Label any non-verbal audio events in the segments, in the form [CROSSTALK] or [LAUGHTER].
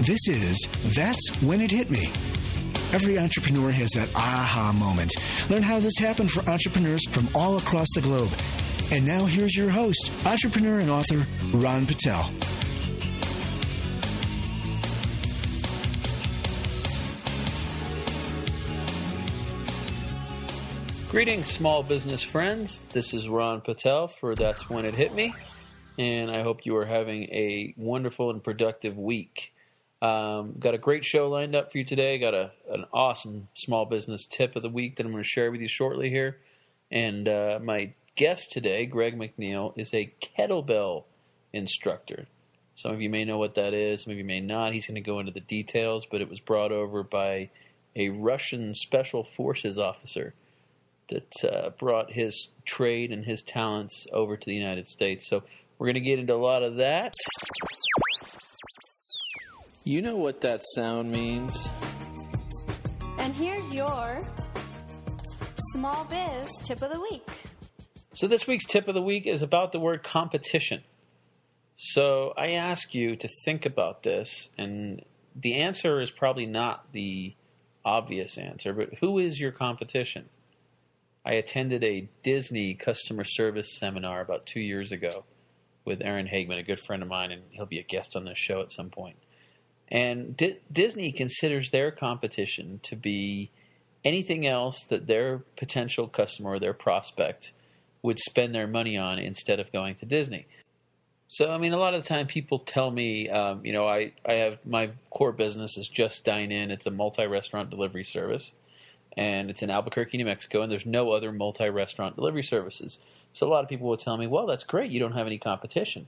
This is That's When It Hit Me. Every entrepreneur has that aha moment. Learn how this happened for entrepreneurs from all across the globe. And now here's your host, entrepreneur and author, Ron Patel. Greetings, small business friends. This is Ron Patel for That's When It Hit Me. And I hope you are having a wonderful and productive week. Um, got a great show lined up for you today. Got a an awesome small business tip of the week that I'm going to share with you shortly here. And uh, my guest today, Greg McNeil, is a kettlebell instructor. Some of you may know what that is. Some of you may not. He's going to go into the details, but it was brought over by a Russian special forces officer that uh, brought his trade and his talents over to the United States. So we're going to get into a lot of that. You know what that sound means. And here's your small biz tip of the week. So, this week's tip of the week is about the word competition. So, I ask you to think about this, and the answer is probably not the obvious answer, but who is your competition? I attended a Disney customer service seminar about two years ago with Aaron Hagman, a good friend of mine, and he'll be a guest on this show at some point. And D- Disney considers their competition to be anything else that their potential customer or their prospect would spend their money on instead of going to Disney. So, I mean, a lot of the time people tell me, um, you know, I, I have my core business is Just Dine In. It's a multi restaurant delivery service, and it's in Albuquerque, New Mexico, and there's no other multi restaurant delivery services. So, a lot of people will tell me, well, that's great. You don't have any competition.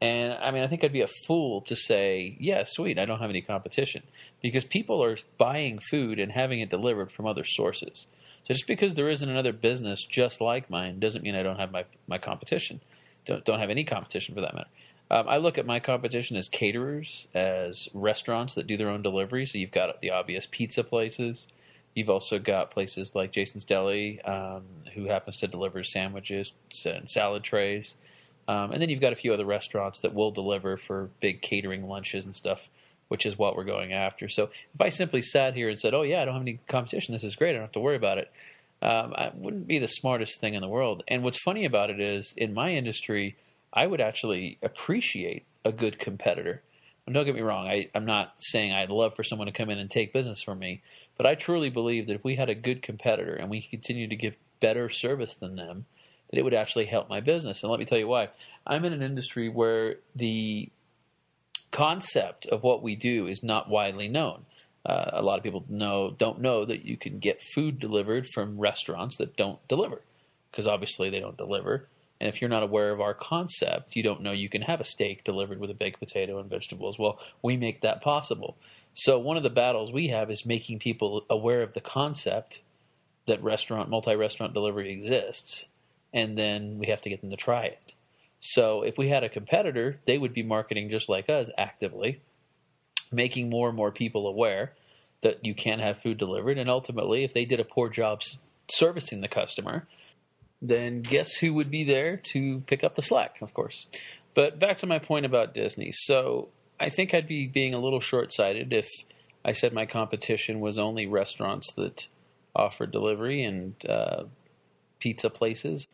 And I mean, I think I'd be a fool to say, yeah, sweet, I don't have any competition. Because people are buying food and having it delivered from other sources. So just because there isn't another business just like mine doesn't mean I don't have my, my competition. Don't, don't have any competition for that matter. Um, I look at my competition as caterers, as restaurants that do their own delivery. So you've got the obvious pizza places. You've also got places like Jason's Deli, um, who happens to deliver sandwiches and salad trays. Um, and then you've got a few other restaurants that will deliver for big catering lunches and stuff, which is what we're going after. So if I simply sat here and said, "Oh yeah, I don't have any competition. This is great. I don't have to worry about it," um, I wouldn't be the smartest thing in the world. And what's funny about it is, in my industry, I would actually appreciate a good competitor. Don't get me wrong. I, I'm not saying I'd love for someone to come in and take business from me, but I truly believe that if we had a good competitor and we continue to give better service than them that it would actually help my business. And let me tell you why. I'm in an industry where the concept of what we do is not widely known. Uh, a lot of people know don't know that you can get food delivered from restaurants that don't deliver because obviously they don't deliver. And if you're not aware of our concept, you don't know you can have a steak delivered with a baked potato and vegetables. Well, we make that possible. So one of the battles we have is making people aware of the concept that restaurant multi-restaurant delivery exists and then we have to get them to try it. So if we had a competitor, they would be marketing just like us actively, making more and more people aware that you can have food delivered. And ultimately, if they did a poor job servicing the customer, then guess who would be there to pick up the slack, of course. But back to my point about Disney. So I think I'd be being a little short sighted if I said my competition was only restaurants that offer delivery and uh, pizza places.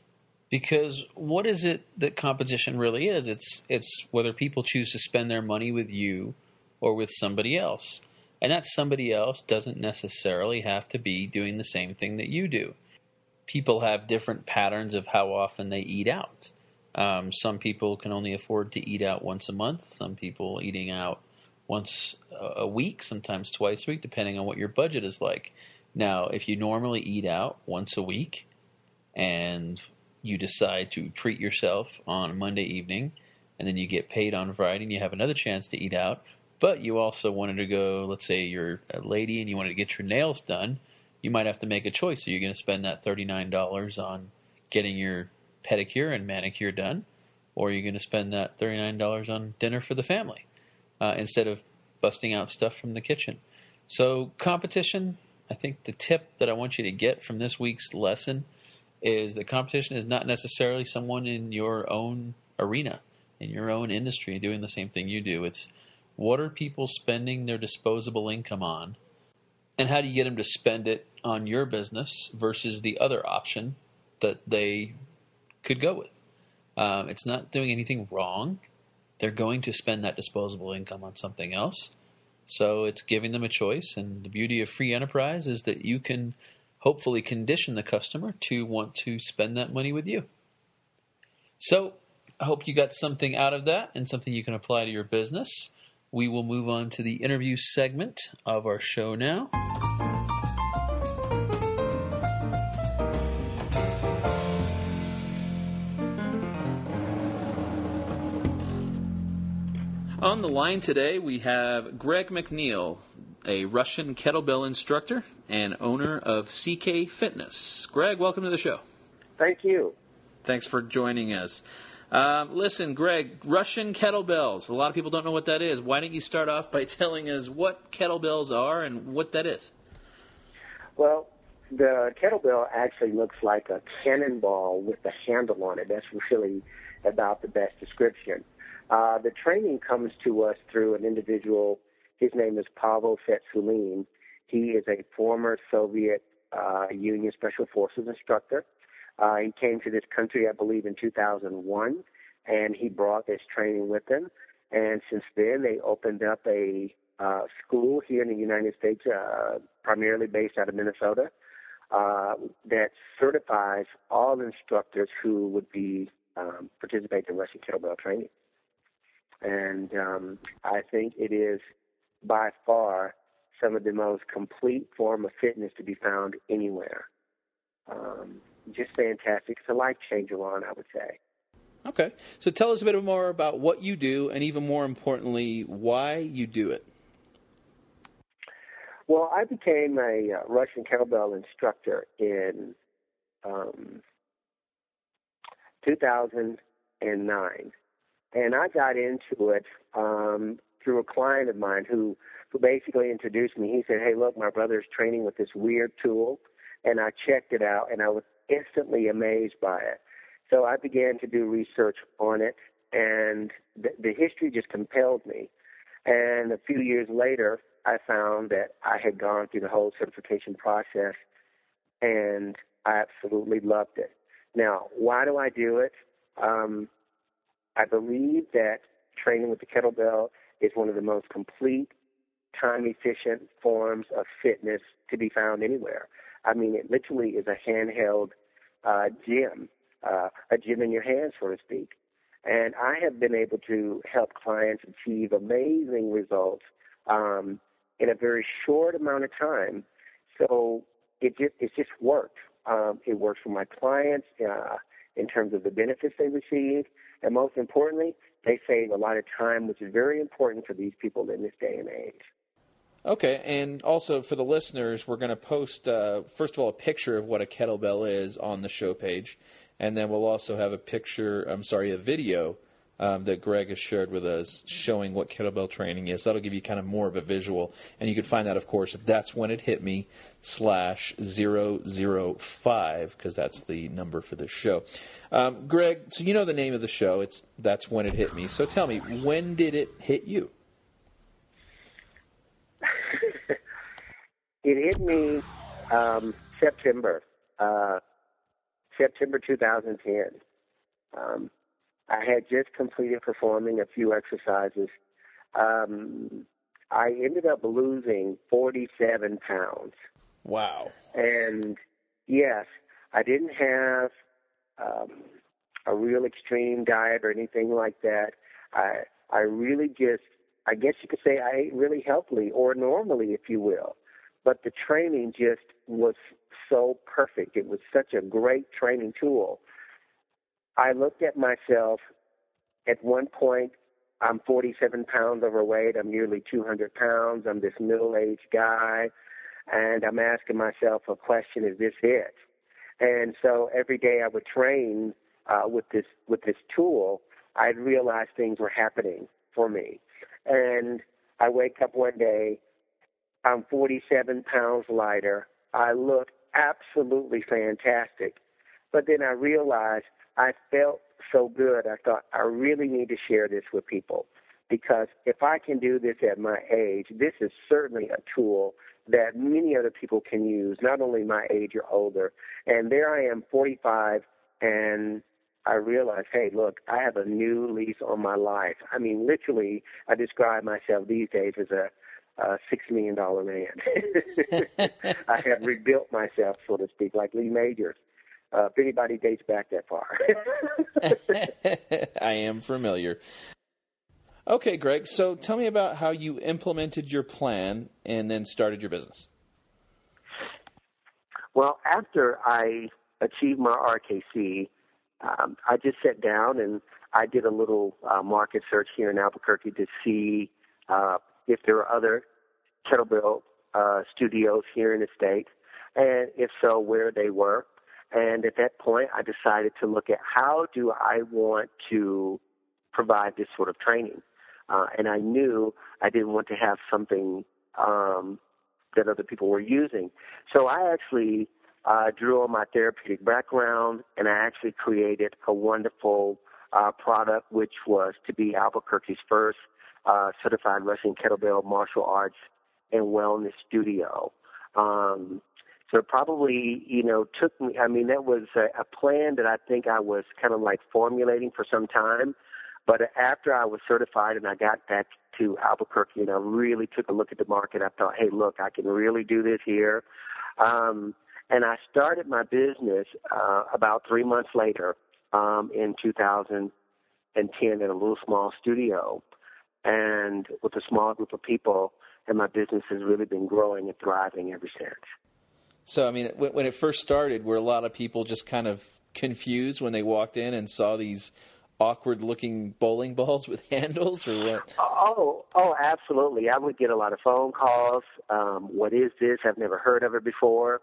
Because what is it that competition really is? It's it's whether people choose to spend their money with you or with somebody else. And that somebody else doesn't necessarily have to be doing the same thing that you do. People have different patterns of how often they eat out. Um, some people can only afford to eat out once a month. Some people eating out once a week, sometimes twice a week, depending on what your budget is like. Now, if you normally eat out once a week and you decide to treat yourself on Monday evening and then you get paid on Friday and you have another chance to eat out, but you also wanted to go, let's say you're a lady and you wanted to get your nails done, you might have to make a choice. Are you going to spend that $39 on getting your pedicure and manicure done? Or are you going to spend that $39 on dinner for the family uh, instead of busting out stuff from the kitchen? So, competition, I think the tip that I want you to get from this week's lesson is that competition is not necessarily someone in your own arena, in your own industry, doing the same thing you do. It's what are people spending their disposable income on, and how do you get them to spend it on your business versus the other option that they could go with? Um, it's not doing anything wrong. They're going to spend that disposable income on something else. So it's giving them a choice. And the beauty of free enterprise is that you can hopefully condition the customer to want to spend that money with you. So I hope you got something out of that and something you can apply to your business. We will move on to the interview segment of our show now. On the line today, we have Greg McNeil, a Russian kettlebell instructor and owner of CK Fitness. Greg, welcome to the show. Thank you. Thanks for joining us. Uh, listen, Greg, Russian kettlebells. A lot of people don't know what that is. Why don't you start off by [LAUGHS] telling us what kettlebells are and what that is? Well, the kettlebell actually looks like a cannonball with a handle on it. That's really about the best description. Uh, the training comes to us through an individual. His name is Pavel Tsatsouline. He is a former Soviet uh, Union Special Forces instructor. Uh, he came to this country, I believe, in 2001, and he brought this training with him. And since then, they opened up a uh, school here in the United States, uh, primarily based out of Minnesota, uh, that certifies all instructors who would be um, participate in Russian kettlebell training and um, I think it is by far some of the most complete form of fitness to be found anywhere. Um, just fantastic. It's a life changer, Ron, I would say. Okay. So tell us a bit more about what you do, and even more importantly, why you do it. Well, I became a uh, Russian kettlebell instructor in um, 2009 and I got into it um, through a client of mine who who basically introduced me. He said, "Hey, look, my brother's training with this weird tool," and I checked it out, and I was instantly amazed by it. So I began to do research on it, and the, the history just compelled me. And a few years later, I found that I had gone through the whole certification process, and I absolutely loved it. Now, why do I do it? Um, I believe that training with the kettlebell is one of the most complete, time efficient forms of fitness to be found anywhere. I mean, it literally is a handheld uh, gym, uh, a gym in your hand, so to speak. And I have been able to help clients achieve amazing results um, in a very short amount of time. So it just, it just worked. Um, it works for my clients uh, in terms of the benefits they receive. And most importantly, they save a lot of time, which is very important for these people in this day and age. Okay, and also for the listeners, we're going to post, uh, first of all, a picture of what a kettlebell is on the show page, and then we'll also have a picture, I'm sorry, a video um, that Greg has shared with us showing what kettlebell training is. That'll give you kind of more of a visual. And you can find that, of course, that's when it hit me slash 005 because that's the number for the show. Um, Greg, so you know the name of the show. It's That's When It Hit Me. So tell me, when did it hit you? [LAUGHS] it hit me um, September. Uh, September 2010. Um, I had just completed performing a few exercises. Um, I ended up losing 47 pounds. Wow. And yes, I didn't have um, a real extreme diet or anything like that. I I really just I guess you could say I ate really healthily or normally, if you will. But the training just was so perfect. It was such a great training tool. I looked at myself at one point. I'm 47 pounds overweight. I'm nearly 200 pounds. I'm this middle-aged guy, and I'm asking myself a question: Is this it? And so every day I would train uh, with this with this tool. I'd realize things were happening for me, and I wake up one day. I'm 47 pounds lighter. I look absolutely fantastic. But then I realized I felt so good. I thought I really need to share this with people because if I can do this at my age, this is certainly a tool that many other people can use, not only my age or older. And there I am, 45, and I realized, hey, look, I have a new lease on my life. I mean, literally, I describe myself these days as a uh, six million dollar man. [LAUGHS] [LAUGHS] I have rebuilt myself, so to speak, like Lee Majors. Uh, if anybody dates back that far, [LAUGHS] I am familiar. Okay, Greg. So tell me about how you implemented your plan and then started your business. Well, after I achieved my RKC, um, I just sat down and I did a little uh, market search here in Albuquerque to see uh, if there are other kettlebell uh, studios here in the state, and if so, where they were. And at that point, I decided to look at how do I want to provide this sort of training. Uh, and I knew I didn't want to have something um, that other people were using. So I actually uh, drew on my therapeutic background, and I actually created a wonderful uh, product, which was to be Albuquerque's first uh, certified Russian kettlebell martial arts and wellness studio. Um, so it probably, you know, took me, I mean, that was a, a plan that I think I was kind of like formulating for some time. But after I was certified and I got back to Albuquerque and I really took a look at the market, I thought, hey, look, I can really do this here. Um, and I started my business uh, about three months later um, in 2010 in a little small studio and with a small group of people and my business has really been growing and thriving ever since. So, I mean, when it first started, were a lot of people just kind of confused when they walked in and saw these awkward-looking bowling [LAUGHS] balls with handles, or what? Oh, oh, absolutely. I would get a lot of phone calls. Um, what is this? I've never heard of it before.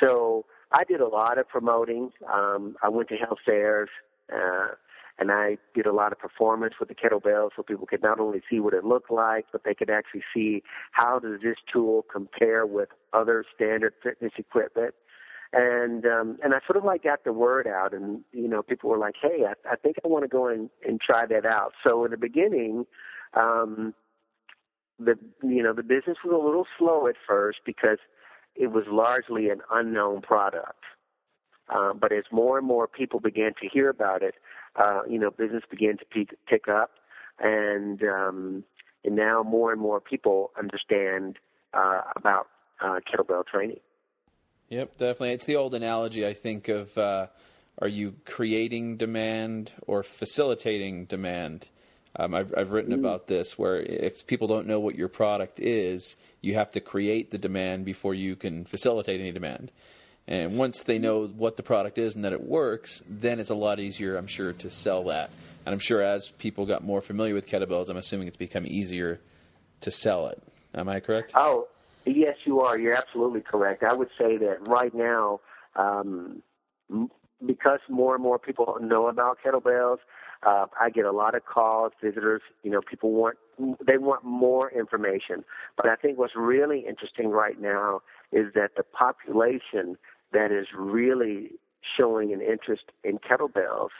So I did a lot of promoting. Um, I went to health fairs. Uh, and I did a lot of performance with the kettlebell so people could not only see what it looked like, but they could actually see how does this tool compare with other standard fitness equipment. And um, and I sort of like got the word out, and you know people were like, "Hey, I, I think I want to go and, and try that out." So in the beginning, um, the you know the business was a little slow at first because it was largely an unknown product. Um, but as more and more people began to hear about it, uh, you know, business began to pick, pick up, and um, and now more and more people understand uh, about uh, kettlebell training. Yep, definitely. It's the old analogy I think of: uh, are you creating demand or facilitating demand? Um, I've, I've written mm. about this where if people don't know what your product is, you have to create the demand before you can facilitate any demand. And once they know what the product is and that it works, then it's a lot easier, I'm sure, to sell that. And I'm sure as people got more familiar with kettlebells, I'm assuming it's become easier to sell it. Am I correct? Oh, yes, you are. You're absolutely correct. I would say that right now, um, because more and more people know about kettlebells, uh, I get a lot of calls, visitors. You know, people want they want more information. But I think what's really interesting right now is that the population that is really showing an interest in kettlebells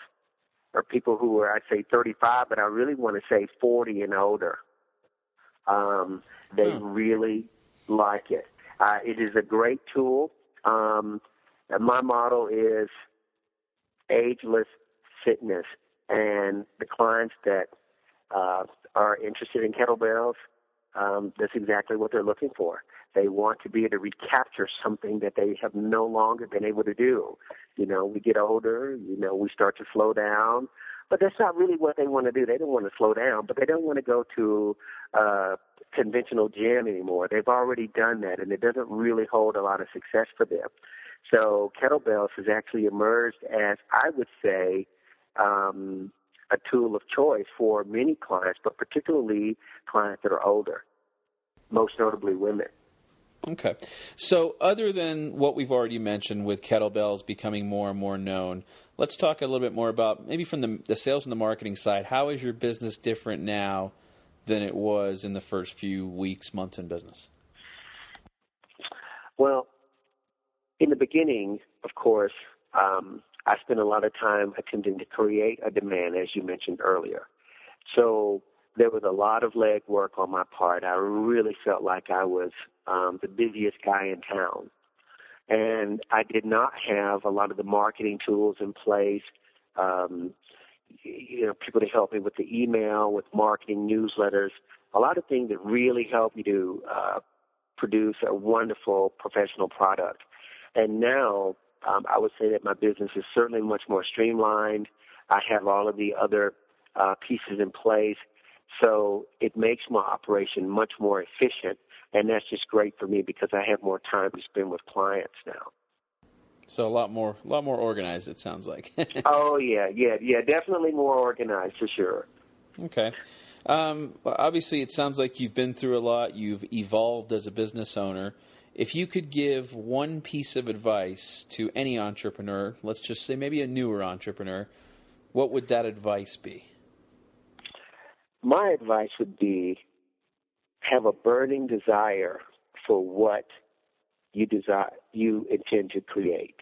are people who are, I'd say, 35, but I really want to say 40 and older. Um, they hmm. really like it. Uh, it is a great tool. Um, my model is ageless fitness. And the clients that uh, are interested in kettlebells, um, that's exactly what they're looking for. They want to be able to recapture something that they have no longer been able to do. You know, we get older, you know, we start to slow down, but that's not really what they want to do. They don't want to slow down, but they don't want to go to uh, conventional gym anymore. They've already done that, and it doesn't really hold a lot of success for them. So kettlebells has actually emerged as, I would say, um, a tool of choice for many clients, but particularly clients that are older, most notably women. Okay. So, other than what we've already mentioned with kettlebells becoming more and more known, let's talk a little bit more about maybe from the, the sales and the marketing side. How is your business different now than it was in the first few weeks, months in business? Well, in the beginning, of course, um, I spent a lot of time attempting to create a demand, as you mentioned earlier. So there was a lot of legwork on my part. I really felt like I was um, the busiest guy in town. And I did not have a lot of the marketing tools in place. Um, you know, people to help me with the email, with marketing newsletters, a lot of things that really help you to uh, produce a wonderful professional product. And now um, I would say that my business is certainly much more streamlined. I have all of the other uh, pieces in place. So it makes my operation much more efficient. And that's just great for me because I have more time to spend with clients now. So a lot more, a lot more organized. It sounds like. [LAUGHS] oh yeah, yeah, yeah. Definitely more organized for sure. Okay. Um, obviously, it sounds like you've been through a lot. You've evolved as a business owner. If you could give one piece of advice to any entrepreneur, let's just say maybe a newer entrepreneur, what would that advice be? My advice would be have a burning desire for what you desire you intend to create.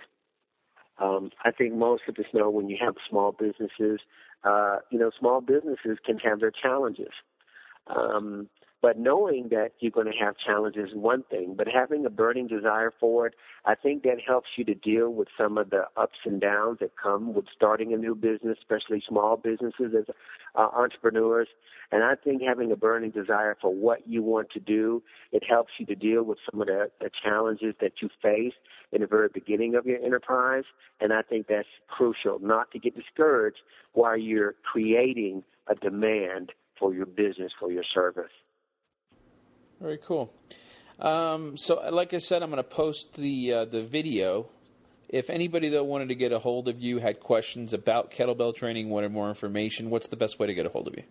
Um, I think most of us know when you have small businesses, uh, you know, small businesses can have their challenges. Um, but knowing that you're going to have challenges is one thing, but having a burning desire for it, I think that helps you to deal with some of the ups and downs that come with starting a new business, especially small businesses as uh, entrepreneurs. And I think having a burning desire for what you want to do, it helps you to deal with some of the, the challenges that you face in the very beginning of your enterprise. And I think that's crucial, not to get discouraged while you're creating a demand for your business, for your service. Very cool. Um, so, like I said, I'm going to post the uh, the video. If anybody that wanted to get a hold of you, had questions about kettlebell training, wanted more information, what's the best way to get a hold of you?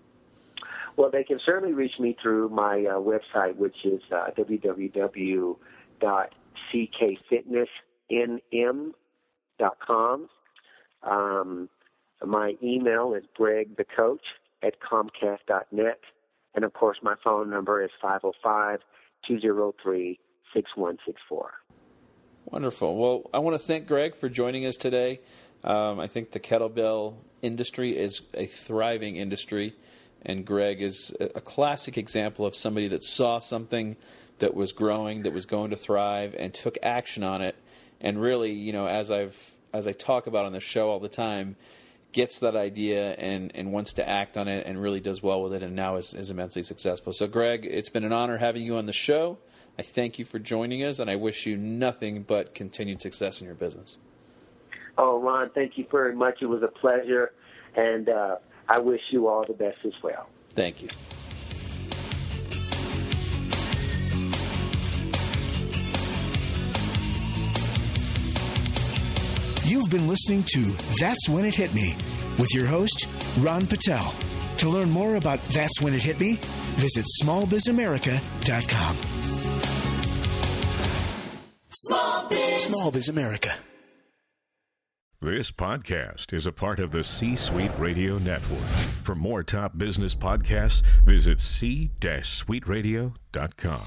Well, they can certainly reach me through my uh, website, which is uh, www.ckfitnessnm.com. Um, my email is gregthecoach at comcast.net. And of course, my phone number is 505 203 6164. Wonderful. Well, I want to thank Greg for joining us today. Um, I think the kettlebell industry is a thriving industry, and Greg is a classic example of somebody that saw something that was growing, that was going to thrive, and took action on it. And really, you know, as I've as I talk about on the show all the time, gets that idea and, and wants to act on it and really does well with it and now is, is immensely successful. So, Greg, it's been an honor having you on the show. I thank you for joining us, and I wish you nothing but continued success in your business. Oh, Ron, thank you very much. It was a pleasure, and uh, I wish you all the best as well. Thank you. You've been listening to That's When It Hit Me with your host, Ron Patel. To learn more about That's When It Hit Me, visit smallbizamerica.com. Small Biz. Small Biz America. This podcast is a part of the C Suite Radio Network. For more top business podcasts, visit c-suiteradio.com.